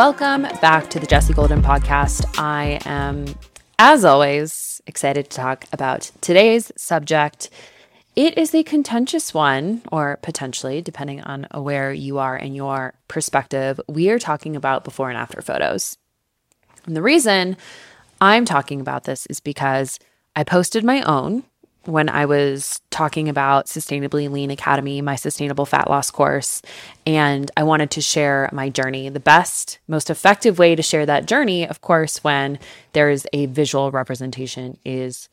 Welcome back to the Jesse Golden podcast. I am, as always, excited to talk about today's subject. It is a contentious one, or potentially, depending on where you are in your perspective. We are talking about before and after photos. And the reason I'm talking about this is because I posted my own when I was talking about Sustainably Lean Academy, my sustainable fat loss course, and I wanted to share my journey. The best, most effective way to share that journey, of course, when there's a visual representation, is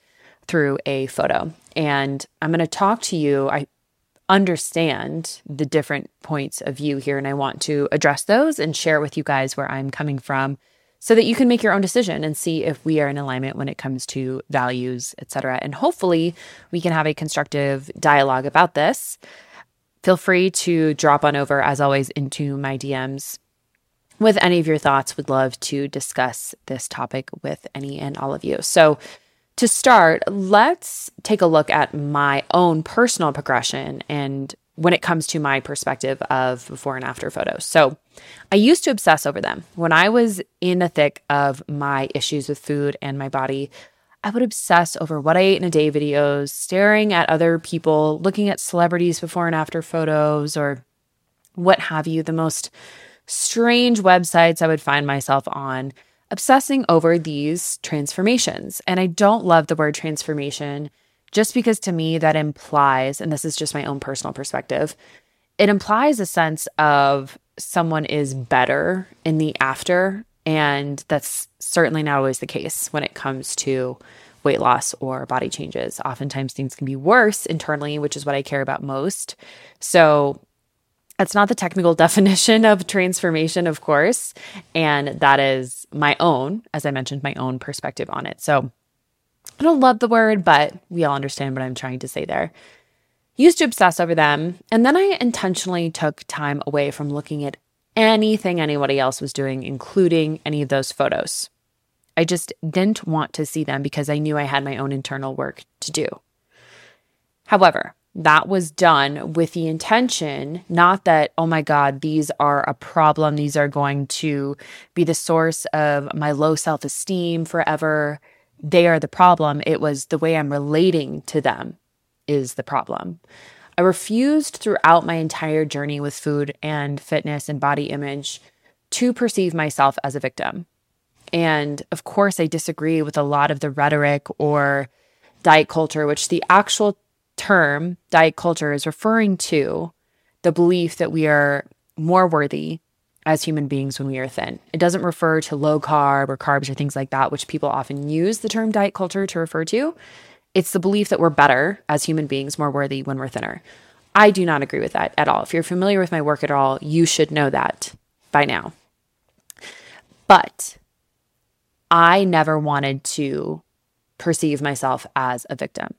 through a photo. And I'm going to talk to you. I understand the different points of view here, and I want to address those and share with you guys where I'm coming from so that you can make your own decision and see if we are in alignment when it comes to values, etc. And hopefully, we can have a constructive dialogue about this. Feel free to drop on over, as always, into my DMs with any of your thoughts. Would love to discuss this topic with any and all of you. So, to start, let's take a look at my own personal progression and when it comes to my perspective of before and after photos. So I used to obsess over them. When I was in the thick of my issues with food and my body, I would obsess over what I ate in a day videos, staring at other people, looking at celebrities before and after photos, or what have you, the most strange websites I would find myself on, obsessing over these transformations. And I don't love the word transformation just because to me that implies, and this is just my own personal perspective, it implies a sense of someone is better in the after. And that's certainly not always the case when it comes to weight loss or body changes. Oftentimes things can be worse internally, which is what I care about most. So that's not the technical definition of transformation, of course. And that is my own, as I mentioned, my own perspective on it. So I don't love the word, but we all understand what I'm trying to say there. Used to obsess over them. And then I intentionally took time away from looking at anything anybody else was doing, including any of those photos. I just didn't want to see them because I knew I had my own internal work to do. However, that was done with the intention not that, oh my God, these are a problem. These are going to be the source of my low self esteem forever they are the problem. It was the way I'm relating to them is the problem. I refused throughout my entire journey with food and fitness and body image to perceive myself as a victim. And of course, I disagree with a lot of the rhetoric or diet culture, which the actual term diet culture is referring to the belief that we are more worthy as human beings when we are thin. It doesn't refer to low carb or carbs or things like that, which people often use the term diet culture to refer to. It's the belief that we're better as human beings, more worthy when we're thinner. I do not agree with that at all. If you're familiar with my work at all, you should know that by now. But I never wanted to perceive myself as a victim.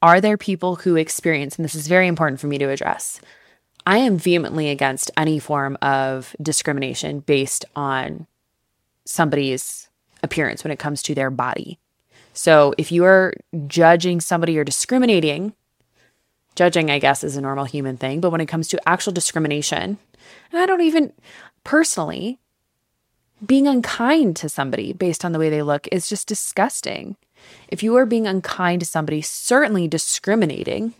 Are there people who experience, and this is very important for me to address, I am vehemently against any form of discrimination based on somebody's appearance when it comes to their body. So if you are judging somebody or discriminating, judging, I guess, is a normal human thing, but when it comes to actual discrimination, and I don't even personally, being unkind to somebody based on the way they look is just disgusting. If you are being unkind to somebody, certainly discriminating,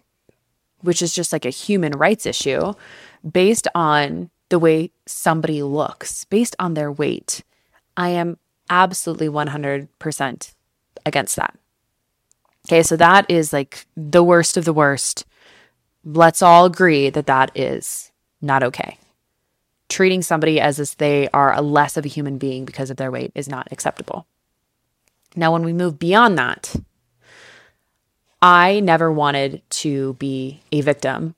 which is just like a human rights issue based on the way somebody looks, based on their weight. I am absolutely 100% against that. Okay, so that is like the worst of the worst. Let's all agree that that is not okay. Treating somebody as if they are a less of a human being because of their weight is not acceptable. Now, when we move beyond that, I never wanted to be a victim.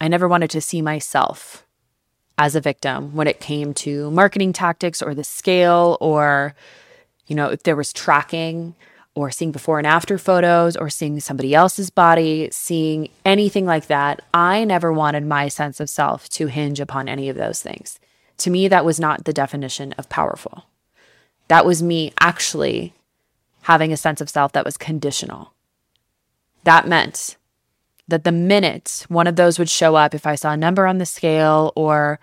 I never wanted to see myself as a victim when it came to marketing tactics or the scale or, you know, if there was tracking or seeing before and after photos or seeing somebody else's body, seeing anything like that. I never wanted my sense of self to hinge upon any of those things. To me, that was not the definition of powerful. That was me actually having a sense of self that was conditional. That meant that the minute one of those would show up, if I saw a number on the scale or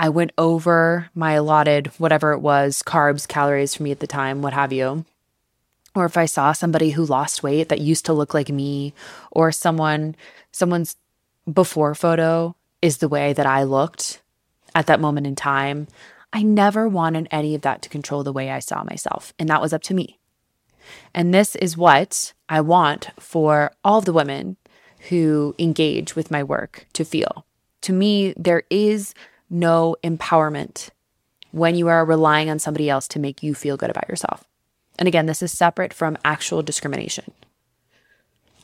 I went over my allotted, whatever it was, carbs, calories for me at the time, what have you. Or if I saw somebody who lost weight that used to look like me, or someone, someone's before photo is the way that I looked at that moment in time. I never wanted any of that to control the way I saw myself. And that was up to me. And this is what I want for all the women who engage with my work to feel. To me, there is no empowerment when you are relying on somebody else to make you feel good about yourself. And again, this is separate from actual discrimination.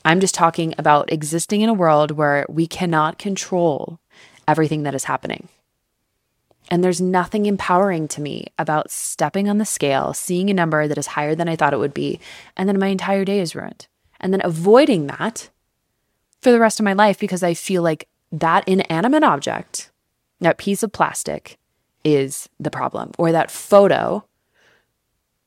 I'm just talking about existing in a world where we cannot control everything that is happening. And there's nothing empowering to me about stepping on the scale, seeing a number that is higher than I thought it would be, and then my entire day is ruined. And then avoiding that for the rest of my life because I feel like that inanimate object, that piece of plastic, is the problem, or that photo,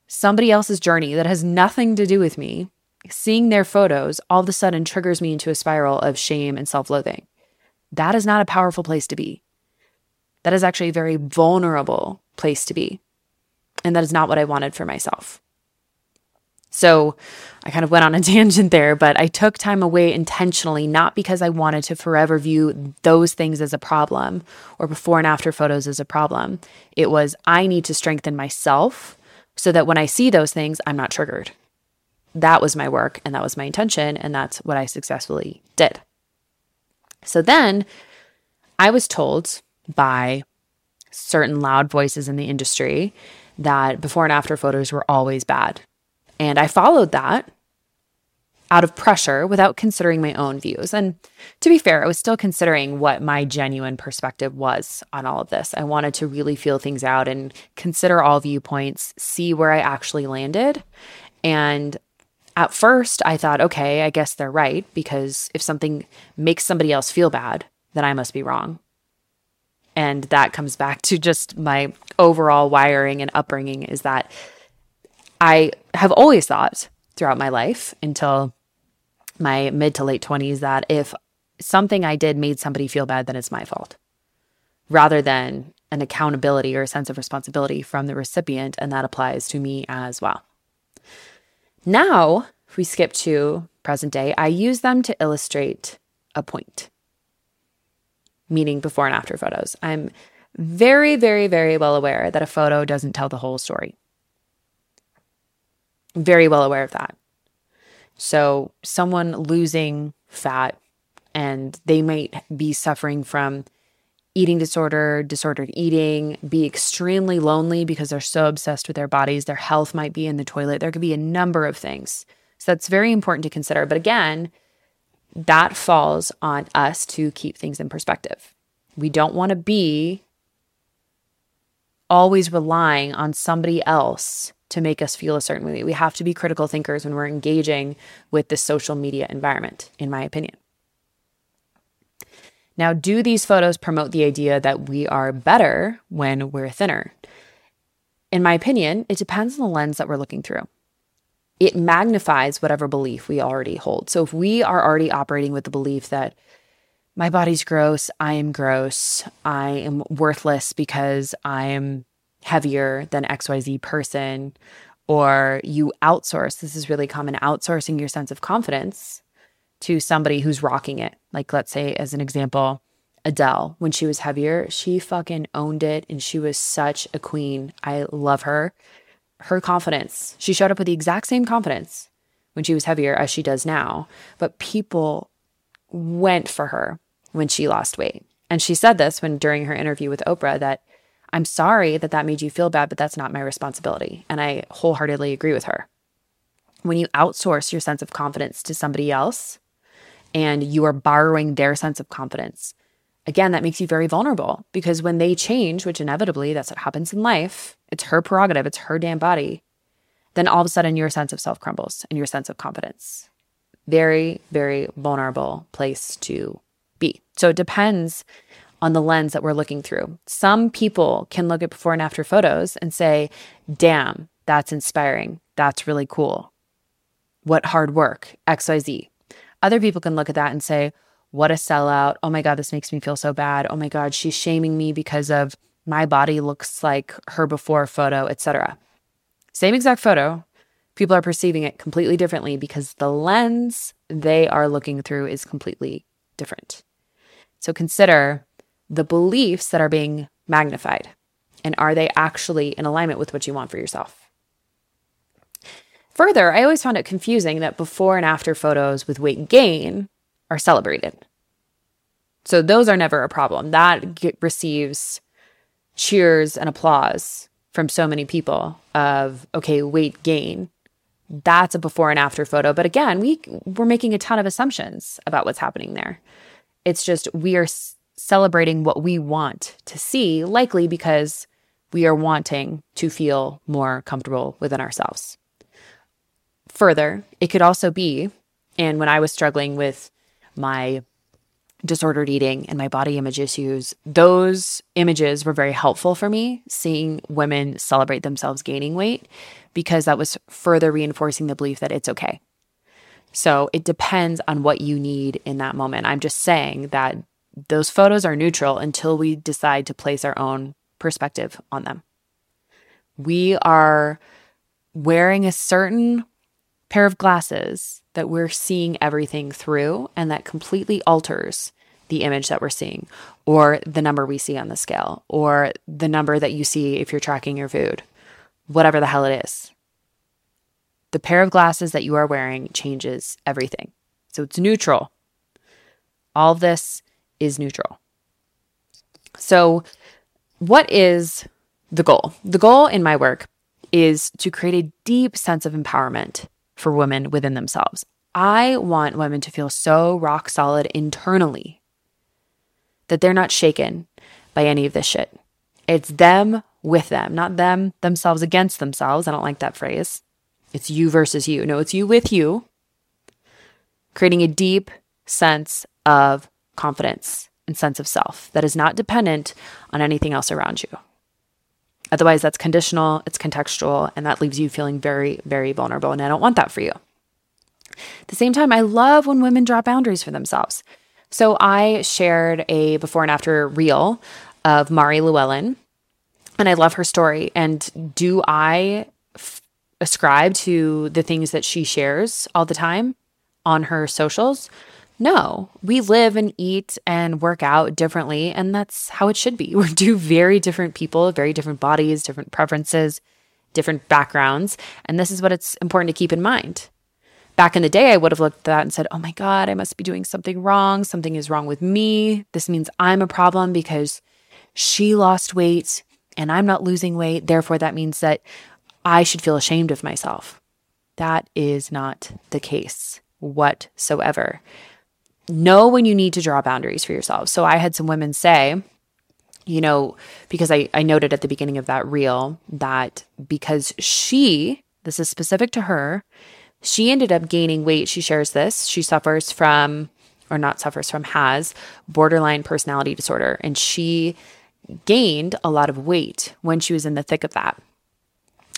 somebody else's journey that has nothing to do with me, seeing their photos all of a sudden triggers me into a spiral of shame and self loathing. That is not a powerful place to be. That is actually a very vulnerable place to be. And that is not what I wanted for myself. So I kind of went on a tangent there, but I took time away intentionally, not because I wanted to forever view those things as a problem or before and after photos as a problem. It was, I need to strengthen myself so that when I see those things, I'm not triggered. That was my work and that was my intention. And that's what I successfully did. So then I was told by certain loud voices in the industry that before and after photos were always bad. And I followed that out of pressure without considering my own views. And to be fair, I was still considering what my genuine perspective was on all of this. I wanted to really feel things out and consider all viewpoints, see where I actually landed. And at first, I thought, okay, I guess they're right, because if something makes somebody else feel bad, then I must be wrong. And that comes back to just my overall wiring and upbringing is that I have always thought throughout my life until my mid to late 20s that if something I did made somebody feel bad, then it's my fault rather than an accountability or a sense of responsibility from the recipient. And that applies to me as well. Now, if we skip to present day, I use them to illustrate a point, meaning before and after photos. I'm very, very, very well aware that a photo doesn't tell the whole story. Very well aware of that. So, someone losing fat and they might be suffering from eating disorder, disordered eating, be extremely lonely because they're so obsessed with their bodies. Their health might be in the toilet. There could be a number of things. So, that's very important to consider. But again, that falls on us to keep things in perspective. We don't want to be always relying on somebody else to make us feel a certain way. We have to be critical thinkers when we're engaging with the social media environment, in my opinion. Now, do these photos promote the idea that we are better when we're thinner? In my opinion, it depends on the lens that we're looking through. It magnifies whatever belief we already hold. So if we are already operating with the belief that my body's gross, I am gross, I am worthless because I am heavier than XYZ person, or you outsource, this is really common, outsourcing your sense of confidence to somebody who's rocking it. Like, let's say, as an example, Adele, when she was heavier, she fucking owned it and she was such a queen. I love her. Her confidence, she showed up with the exact same confidence when she was heavier as she does now, but people went for her when she lost weight. And she said this when during her interview with Oprah that I'm sorry that that made you feel bad, but that's not my responsibility. And I wholeheartedly agree with her. When you outsource your sense of confidence to somebody else and you are borrowing their sense of confidence, again, that makes you very vulnerable because when they change, which inevitably that's what happens in life, it's her prerogative, it's her damn body, then all of a sudden your sense of self crumbles and your sense of confidence. Very, very vulnerable place to be. So it depends on the lens that we're looking through. Some people can look at before and after photos and say, damn, that's inspiring. That's really cool. What hard work, XYZ. Other people can look at that and say, what a sellout. Oh my God, this makes me feel so bad. Oh my God, she's shaming me because of my body looks like her before photo, etc. Same exact photo, people are perceiving it completely differently because the lens they are looking through is completely different. So consider the beliefs that are being magnified and are they actually in alignment with what you want for yourself? Further, I always found it confusing that before and after photos with weight gain are celebrated. So those are never a problem. That get, receives cheers and applause from so many people of okay, weight gain. That's a before and after photo, but again, we we're making a ton of assumptions about what's happening there. It's just we are celebrating what we want to see, likely because we are wanting to feel more comfortable within ourselves. Further, it could also be, and when I was struggling with my disordered eating and my body image issues, those images were very helpful for me, seeing women celebrate themselves gaining weight, because that was further reinforcing the belief that it's okay. So it depends on what you need in that moment. I'm just saying that those photos are neutral until we decide to place our own perspective on them. We are wearing a certain pair of glasses that we're seeing everything through, and that completely alters the image that we're seeing, or the number we see on the scale, or the number that you see if you're tracking your food, whatever the hell it is. The pair of glasses that you are wearing changes everything. So it's neutral. All this is neutral. So, what is the goal? The goal in my work is to create a deep sense of empowerment for women within themselves. I want women to feel so rock solid internally that they're not shaken by any of this shit. It's them with them, not them themselves against themselves. I don't like that phrase. It's you versus you. No, it's you with you, creating a deep sense of confidence and sense of self that is not dependent on anything else around you. Otherwise, that's conditional, it's contextual, and that leaves you feeling very, very vulnerable. And I don't want that for you. At the same time, I love when women draw boundaries for themselves. So I shared a before and after reel of Mari Llewellyn, and I love her story. And do I f- ascribe to the things that she shares all the time on her socials? No, we live and eat and work out differently, and that's how it should be. We're two very different people, very different bodies, different preferences, different backgrounds, and this is what it's important to keep in mind. Back in the day, I would have looked at that and said, Oh my God, I must be doing something wrong. Something is wrong with me. This means I'm a problem because she lost weight and I'm not losing weight. Therefore, that means that I should feel ashamed of myself. That is not the case whatsoever know when you need to draw boundaries for yourself. So I had some women say, you know, because I, I noted at the beginning of that reel that because she, this is specific to her, she ended up gaining weight. She shares this. She suffers from, or not suffers from, has borderline personality disorder. And she gained a lot of weight when she was in the thick of that.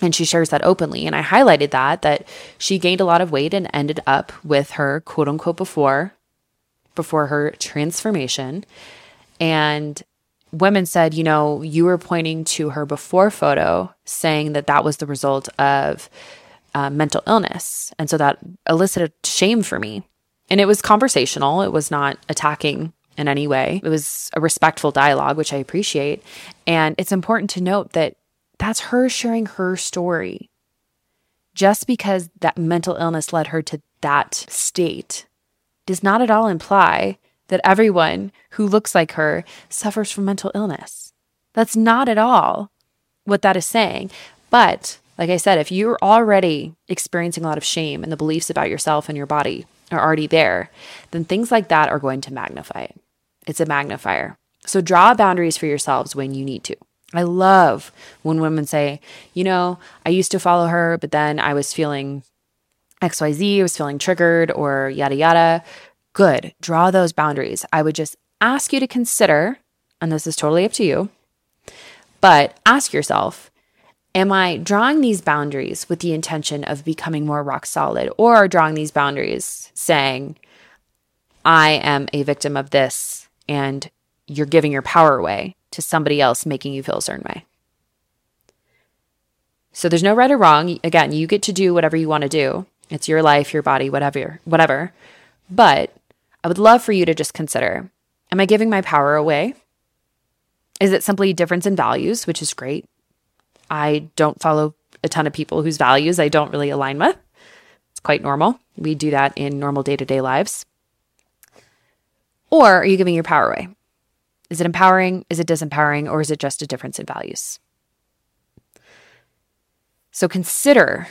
And she shares that openly. And I highlighted that, that she gained a lot of weight and ended up with her quote unquote before before her transformation. And women said, you know, you were pointing to her before photo saying that that was the result of uh, mental illness. And so that elicited shame for me. And it was conversational, it was not attacking in any way. It was a respectful dialogue, which I appreciate. And it's important to note that that's her sharing her story. Just because that mental illness led her to that state does not at all imply that everyone who looks like her suffers from mental illness. That's not at all what that is saying. But like I said, if you're already experiencing a lot of shame and the beliefs about yourself and your body are already there, then things like that are going to magnify it. It's a magnifier. So draw boundaries for yourselves when you need to. I love when women say, you know, I used to follow her, but then I was feeling XYZ was feeling triggered or yada yada, good. Draw those boundaries. I would just ask you to consider, and this is totally up to you, but ask yourself Am I drawing these boundaries with the intention of becoming more rock solid, or are drawing these boundaries saying, I am a victim of this and you're giving your power away to somebody else making you feel a certain way. So there's no right or wrong. Again, you get to do whatever you want to do. It's your life, your body, whatever, whatever. But I would love for you to just consider Am I giving my power away? Is it simply a difference in values, which is great? I don't follow a ton of people whose values I don't really align with. It's quite normal. We do that in normal day to day lives. Or are you giving your power away? Is it empowering? Is it disempowering? Or is it just a difference in values? So consider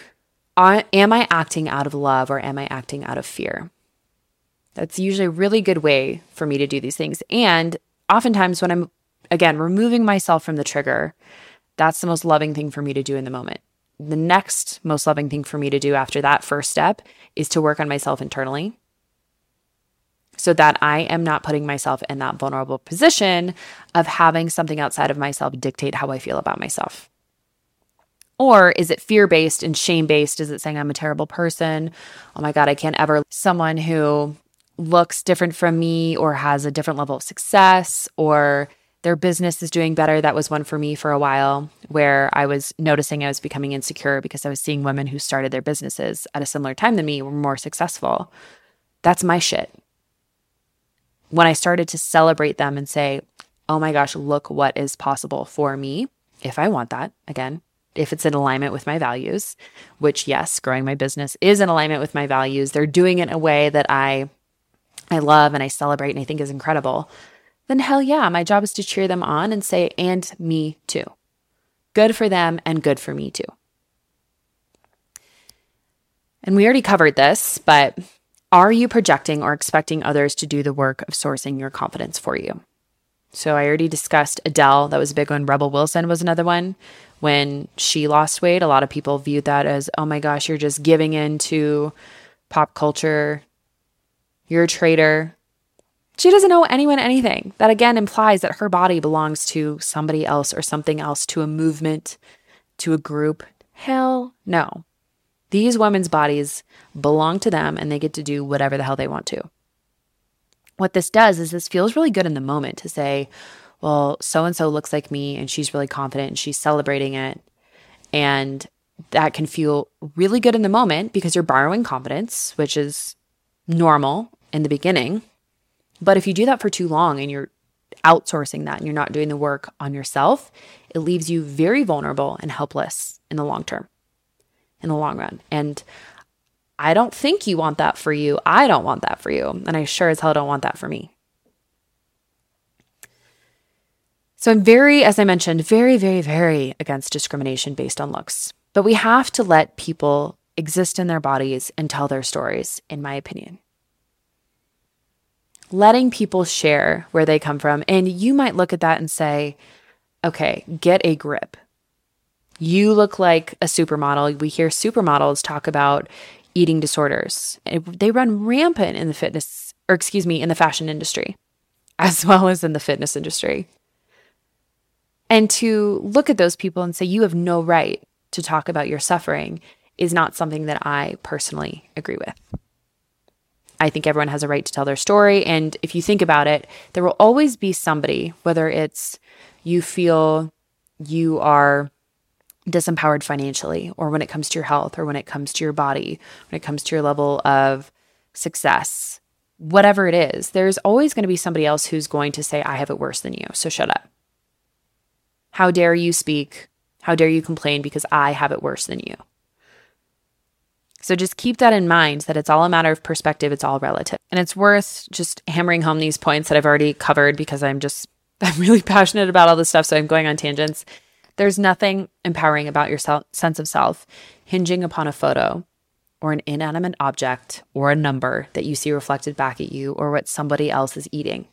am I acting out of love or am I acting out of fear? That's usually a really good way for me to do these things. And oftentimes, when I'm, again, removing myself from the trigger, that's the most loving thing for me to do in the moment. The next most loving thing for me to do after that first step is to work on myself internally so that I am not putting myself in that vulnerable position of having something outside of myself dictate how I feel about myself. Or is it fear based and shame based? Is it saying I'm a terrible person? Oh my God, I can't ever. Someone who looks different from me or has a different level of success or their business is doing better. That was one for me for a while where I was noticing I was becoming insecure because I was seeing women who started their businesses at a similar time than me were more successful. That's my shit. When I started to celebrate them and say, oh my gosh, look what is possible for me if I want that, again, if it's in alignment with my values, which, yes, growing my business is in alignment with my values. They're doing it in a way that I I love and I celebrate and I think is incredible, then hell yeah, my job is to cheer them on and say, and me too. Good for them and good for me too. And we already covered this, but are you projecting or expecting others to do the work of sourcing your confidence for you? So I already discussed Adele, that was a big one. Rebel Wilson was another one. When she lost weight, a lot of people viewed that as, oh my gosh, you're just giving in to pop culture you're a traitor. She doesn't owe anyone anything. That again implies that her body belongs to somebody else or something else, to a movement, to a group. Hell no. These women's bodies belong to them and they get to do whatever the hell they want to. What this does is this feels really good in the moment to say, well, so and so looks like me and she's really confident and she's celebrating it. And that can feel really good in the moment because you're borrowing confidence, which is normal in the beginning. But if you do that for too long and you're outsourcing that and you're not doing the work on yourself, it leaves you very vulnerable and helpless in the long term, in the long run. And I don't think you want that for you. I don't want that for you. And I sure as hell don't want that for me. So I'm very, as I mentioned, very, very, very against discrimination based on looks. But we have to let people exist in their bodies and tell their stories, in my opinion letting people share where they come from. And you might look at that and say, okay, get a grip. You look like a supermodel. We hear supermodels talk about eating disorders. They run rampant in the fitness, or excuse me, in the fashion industry, as well as in the fitness industry. And to look at those people and say, you have no right to talk about your suffering is not something that I personally agree with. I think everyone has a right to tell their story. And if you think about it, there will always be somebody, whether it's you feel you are disempowered financially, or when it comes to your health, or when it comes to your body, when it comes to your level of success, whatever it is, there's always going to be somebody else who's going to say, I have it worse than you. So shut up. How dare you speak? How dare you complain because I have it worse than you? So just keep that in mind that it's all a matter of perspective, it's all relative. And it's worth just hammering home these points that I've already covered because I'm just I'm really passionate about all this stuff so I'm going on tangents. There's nothing empowering about your self, sense of self hinging upon a photo or an inanimate object or a number that you see reflected back at you or what somebody else is eating.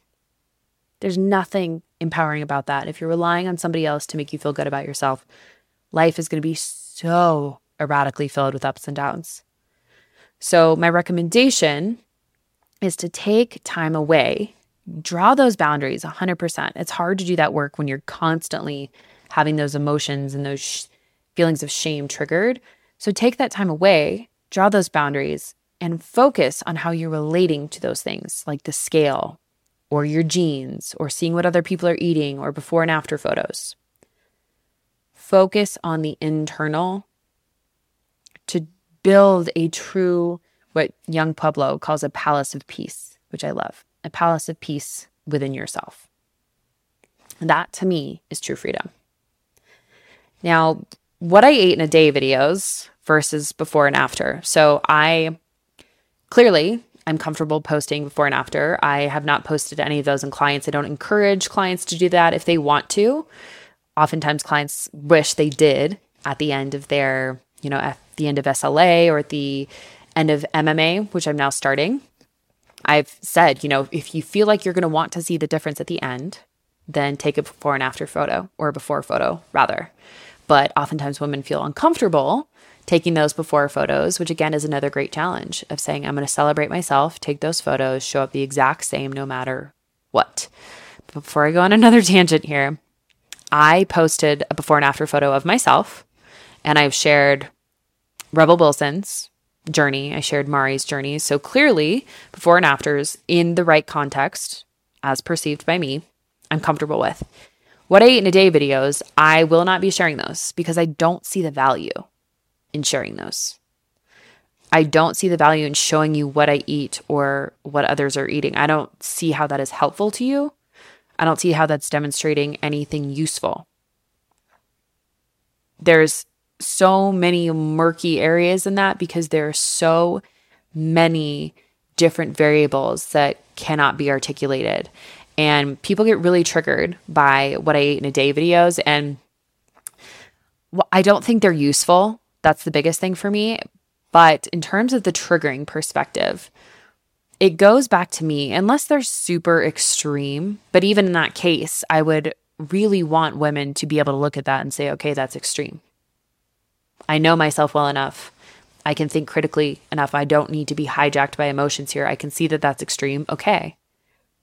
There's nothing empowering about that. If you're relying on somebody else to make you feel good about yourself, life is going to be so erratically filled with ups and downs. So, my recommendation is to take time away, draw those boundaries 100%. It's hard to do that work when you're constantly having those emotions and those sh- feelings of shame triggered. So, take that time away, draw those boundaries, and focus on how you're relating to those things, like the scale or your jeans or seeing what other people are eating or before and after photos. Focus on the internal to build a true, what Yung Pueblo calls a palace of peace, which I love, a palace of peace within yourself. That to me is true freedom. Now, what I ate in a day videos versus before and after. So I clearly I'm comfortable posting before and after. I have not posted any of those in clients. I don't encourage clients to do that if they want to. Oftentimes clients wish they did at the end of their, you know, at the end of SLA or at the end of MMA, which I'm now starting. I've said, you know, if you feel like you're going to want to see the difference at the end, then take a before and after photo or a before photo rather. But oftentimes women feel uncomfortable taking those before photos, which again is another great challenge of saying, I'm going to celebrate myself, take those photos, show up the exact same no matter what. Before I go on another tangent here, I posted a before and after photo of myself, and I've shared Rebel Wilson's journey. I shared Mari's journey. So clearly, before and afters in the right context, as perceived by me, I'm comfortable with. What I eat in a day videos, I will not be sharing those because I don't see the value in sharing those. I don't see the value in showing you what I eat or what others are eating. I don't see how that is helpful to you. I don't see how that's demonstrating anything useful. There's so many murky areas in that because there are so many different variables that cannot be articulated. And people get really triggered by what I ate in a day videos. And I don't think they're useful. That's the biggest thing for me. But in terms of the triggering perspective, it goes back to me, unless they're super extreme. But even in that case, I would really want women to be able to look at that and say, okay, that's extreme. I know myself well enough. I can think critically enough. I don't need to be hijacked by emotions here. I can see that that's extreme. Okay,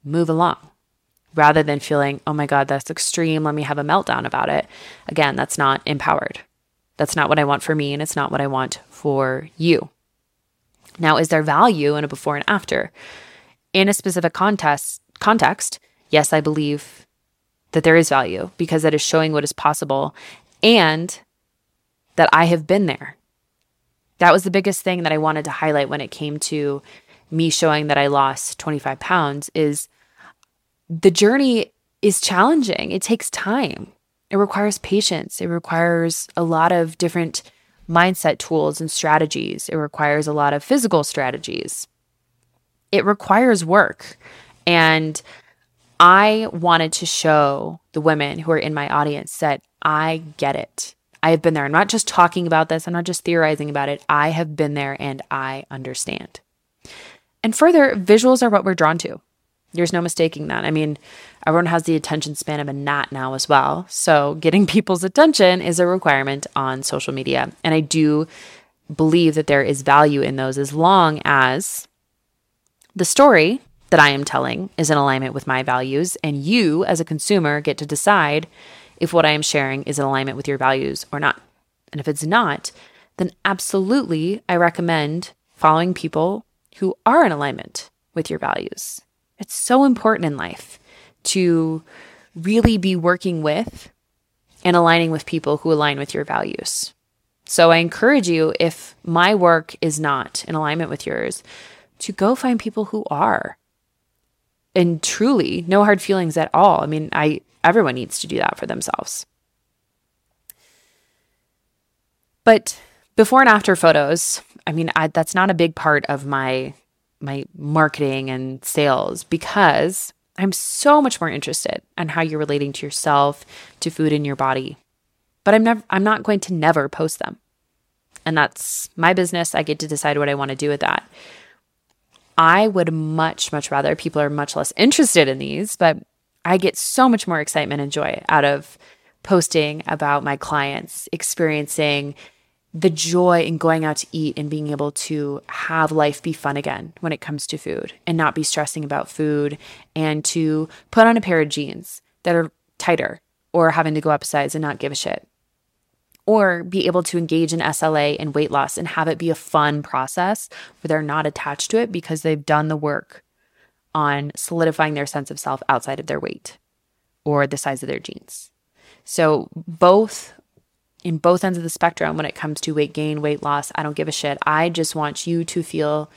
move along rather than feeling, oh my God, that's extreme. Let me have a meltdown about it. Again, that's not empowered. That's not what I want for me, and it's not what I want for you. Now, is there value in a before and after? In a specific context, context, yes, I believe that there is value because that is showing what is possible and that I have been there. That was the biggest thing that I wanted to highlight when it came to me showing that I lost 25 pounds is the journey is challenging. It takes time. It requires patience. It requires a lot of different mindset tools and strategies. It requires a lot of physical strategies. It requires work. And I wanted to show the women who are in my audience that I get it. I have been there. I'm not just talking about this, I'm not just theorizing about it. I have been there and I understand. And further, visuals are what we're drawn to. There's no mistaking that. I mean, everyone has the attention span of a gnat now as well. So, getting people's attention is a requirement on social media. And I do believe that there is value in those as long as the story that I am telling is in alignment with my values. And you, as a consumer, get to decide if what I am sharing is in alignment with your values or not. And if it's not, then absolutely I recommend following people who are in alignment with your values. It's so important in life to really be working with and aligning with people who align with your values. So I encourage you, if my work is not in alignment with yours, to go find people who are. And truly, no hard feelings at all. I mean, I everyone needs to do that for themselves. But before and after photos, I mean, I, that's not a big part of my my marketing and sales because I'm so much more interested in how you're relating to yourself, to food in your body. But I'm never I'm not going to never post them. And that's my business. I get to decide what I want to do with that. I would much, much rather people are much less interested in these, but I get so much more excitement and joy out of posting about my clients experiencing the joy in going out to eat and being able to have life be fun again when it comes to food and not be stressing about food and to put on a pair of jeans that are tighter or having to go upsize and not give a shit or be able to engage in SLA and weight loss and have it be a fun process where they're not attached to it because they've done the work on solidifying their sense of self outside of their weight or the size of their jeans. So, both in both ends of the spectrum, when it comes to weight gain, weight loss, I don't give a shit. I just want you to feel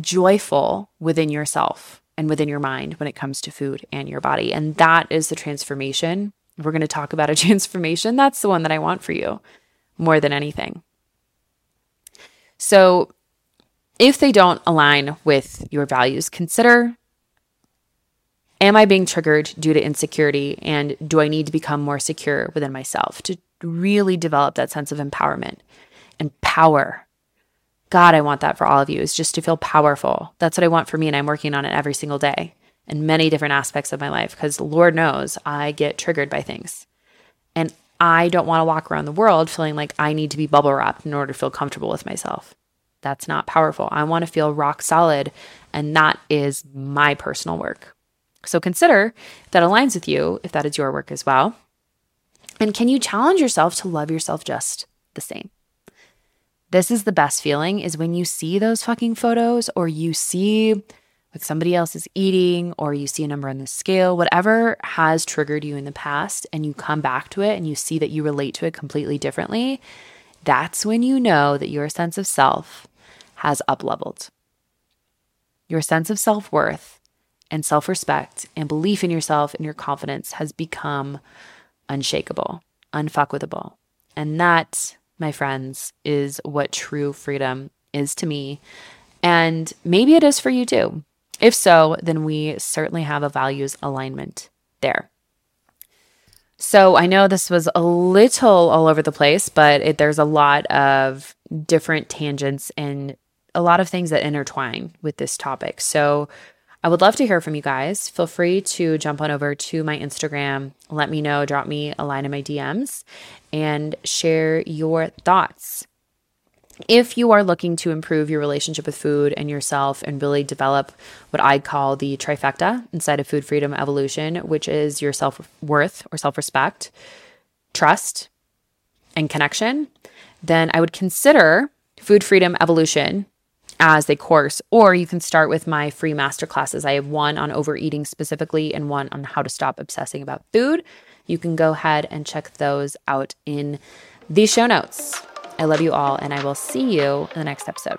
joyful within yourself and within your mind when it comes to food and your body. And that is the transformation. We're going to talk about a transformation, that's the one that I want for you more than anything. So, if they don't align with your values, consider Am I being triggered due to insecurity? And do I need to become more secure within myself to really develop that sense of empowerment and power? God, I want that for all of you is just to feel powerful. That's what I want for me. And I'm working on it every single day in many different aspects of my life because Lord knows I get triggered by things. And I don't want to walk around the world feeling like I need to be bubble wrapped in order to feel comfortable with myself. That's not powerful. I want to feel rock solid. And that is my personal work. So consider if that aligns with you, if that is your work as well. And can you challenge yourself to love yourself just the same? This is the best feeling is when you see those fucking photos or you see like somebody else is eating or you see a number on the scale, whatever has triggered you in the past and you come back to it and you see that you relate to it completely differently, that's when you know that your sense of self has up leveled. Your sense of self worth and self respect and belief in yourself and your confidence has become unshakable, unfuckwithable. And that, my friends, is what true freedom is to me. And maybe it is for you too. If so, then we certainly have a values alignment there. So I know this was a little all over the place, but it, there's a lot of different tangents and a lot of things that intertwine with this topic. So I would love to hear from you guys. Feel free to jump on over to my Instagram, let me know, drop me a line in my DMs, and share your thoughts. If you are looking to improve your relationship with food and yourself and really develop what I call the trifecta inside of Food Freedom Evolution, which is your self worth or self respect, trust, and connection, then I would consider Food Freedom Evolution as a course, or you can start with my free masterclasses. I have one on overeating specifically and one on how to stop obsessing about food. You can go ahead and check those out in the show notes. I love you all, and I will see you in the next episode.